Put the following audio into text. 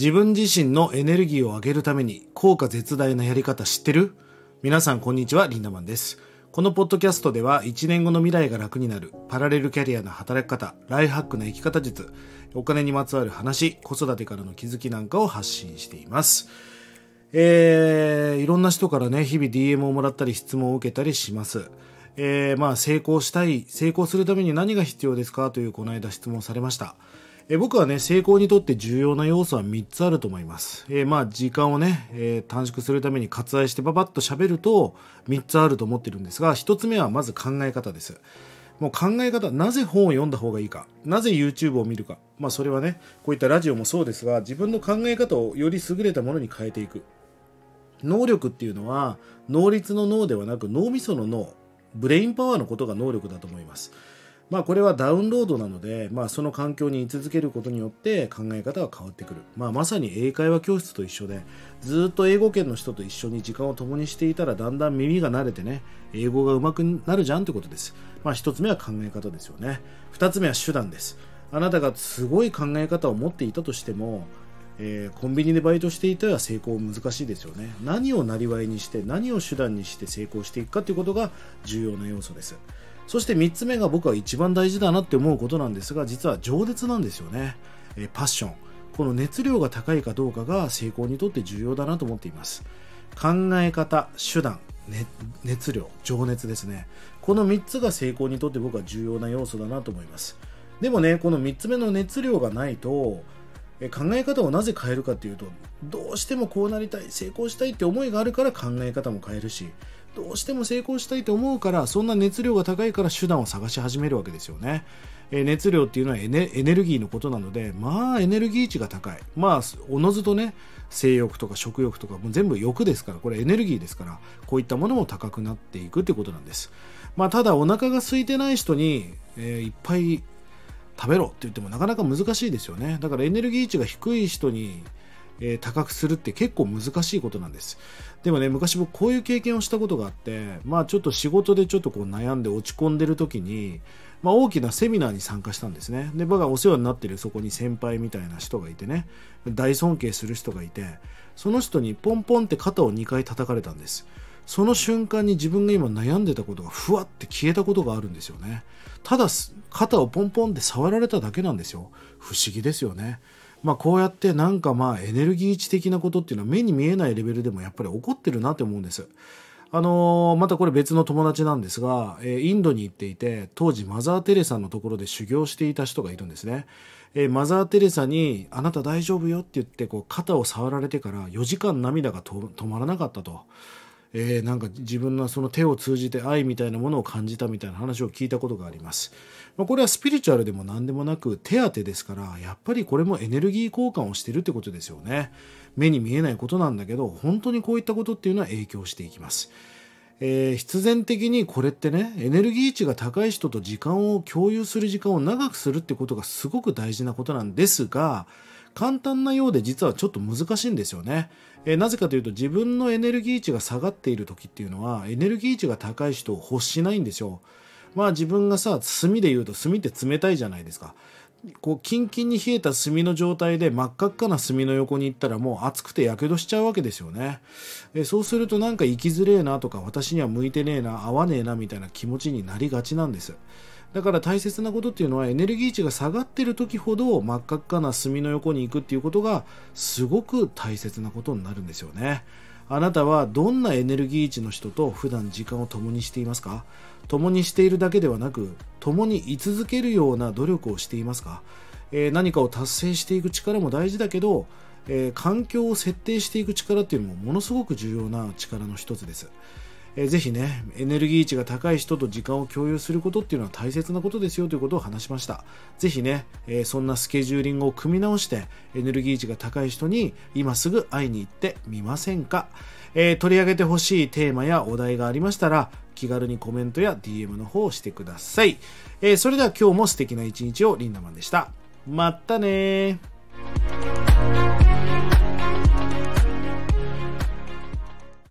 自分自身のエネルギーを上げるために効果絶大なやり方知ってる？皆さんこんにちは、リンダマンです。このポッドキャストでは1年後の未来が楽になるパラレルキャリアの働き方、ライフハックな生き方術、お金にまつわる話、子育てからの気づきなんかを発信しています。えー、いろんな人からね、日々 DM をもらったり質問を受けたりします。えー、まあ成功したい、成功するために何が必要ですか？というこの間質問されました。え僕はね、成功にとって重要な要素は3つあると思います。えー、まあ、時間をね、えー、短縮するために割愛してババッと喋ると3つあると思ってるんですが、1つ目はまず考え方です。もう考え方、なぜ本を読んだ方がいいか、なぜ YouTube を見るか。まあ、それはね、こういったラジオもそうですが、自分の考え方をより優れたものに変えていく。能力っていうのは、能率の脳ではなく脳みその脳、ブレインパワーのことが能力だと思います。まあこれはダウンロードなので、まあその環境に居続けることによって考え方が変わってくる。まあまさに英会話教室と一緒で、ずっと英語圏の人と一緒に時間を共にしていたらだんだん耳が慣れてね、英語が上手くなるじゃんってことです。まあ一つ目は考え方ですよね。二つ目は手段です。あなたがすごい考え方を持っていたとしても、えー、コンビニでバイトしていたら成功難しいですよね。何をなりわいにして、何を手段にして成功していくかということが重要な要素です。そして3つ目が僕は一番大事だなって思うことなんですが、実は情熱なんですよね。えパッション。この熱量が高いかどうかが成功にとって重要だなと思っています。考え方、手段、ね、熱量、情熱ですね。この3つが成功にとって僕は重要な要素だなと思います。でもね、この3つ目の熱量がないと、考え方をなぜ変えるかっていうと、どうしてもこうなりたい、成功したいって思いがあるから考え方も変えるし、どうしても成功したいと思うからそんな熱量が高いから手段を探し始めるわけですよね。え熱量っていうのはエネエネルギーのことなのでまあエネルギー値が高いまあおのずとね性欲とか食欲とかも全部欲ですからこれエネルギーですからこういったものも高くなっていくってことなんですまあただお腹が空いてない人に、えー、いっぱい食べろって言ってもなかなか難しいですよねだからエネルギー値が低い人にえー、高くするって結構難しいことなんです。でもね、昔僕こういう経験をしたことがあって、まあちょっと仕事でちょっとこう悩んで落ち込んでる時に、まあ大きなセミナーに参加したんですね。で、僕がお世話になってるそこに先輩みたいな人がいてね、大尊敬する人がいて、その人にポンポンって肩を2回叩かれたんです。その瞬間に自分が今悩んでたことがふわって消えたことがあるんですよね。ただ、肩をポンポンって触られただけなんですよ。不思議ですよね。まあ、こうやってなんかまあエネルギー値的なことっていうのは目に見えないレベルでもやっぱり起こってるなって思うんです。あのー、またこれ別の友達なんですが、えー、インドに行っていて、当時マザー・テレサのところで修行していた人がいるんですね。えー、マザー・テレサに、あなた大丈夫よ?って言って、こう、肩を触られてから4時間涙が止まらなかったと。えー、なんか自分のその手を通じて愛みたいなものを感じたみたいな話を聞いたことがあります。まあ、これはスピリチュアルでも何でもなく手当ですから、やっぱりこれもエネルギー交換をしてるってことですよね。目に見えないことなんだけど、本当にこういったことっていうのは影響していきます。えー、必然的にこれってね、エネルギー値が高い人と時間を共有する時間を長くするってことがすごく大事なことなんですが、簡単なようで実はちょっと難しいんですよね。えー、なぜかというと自分のエネルギー値が下がっている時っていうのはエネルギー値が高い人を欲しないんですよ。まあ自分がさ炭で言うと炭って冷たいじゃないですか。こうキンキンに冷えた炭の状態で真っ赤っかな炭の横に行ったらもう熱くてやけどしちゃうわけですよね。えそうするとなんか生きづれえなとか私には向いてねえな合わねえなみたいな気持ちになりがちなんです。だから大切なことっていうのはエネルギー値が下がってる時ほど真っ赤っかな炭の横に行くっていうことがすごく大切なことになるんですよね。あなたはどんなエネルギー値の人と普段時間を共にしていますか？共にしているだけではなく共に居続けるような努力をしていますか、えー、何かを達成していく力も大事だけど、えー、環境を設定していく力っていうのもものすごく重要な力の一つです。えー、ぜひね、エネルギー値が高い人と時間を共有することっていうのは大切なことですよということを話しました。ぜひね、えー、そんなスケジューリングを組み直して、エネルギー値が高い人に今すぐ会いに行ってみませんか、えー、取り上げてほしいテーマやお題がありましたら、気軽にコメントや DM の方をしてください。え、それでは今日も素敵な一日をリンダマンでした。まったね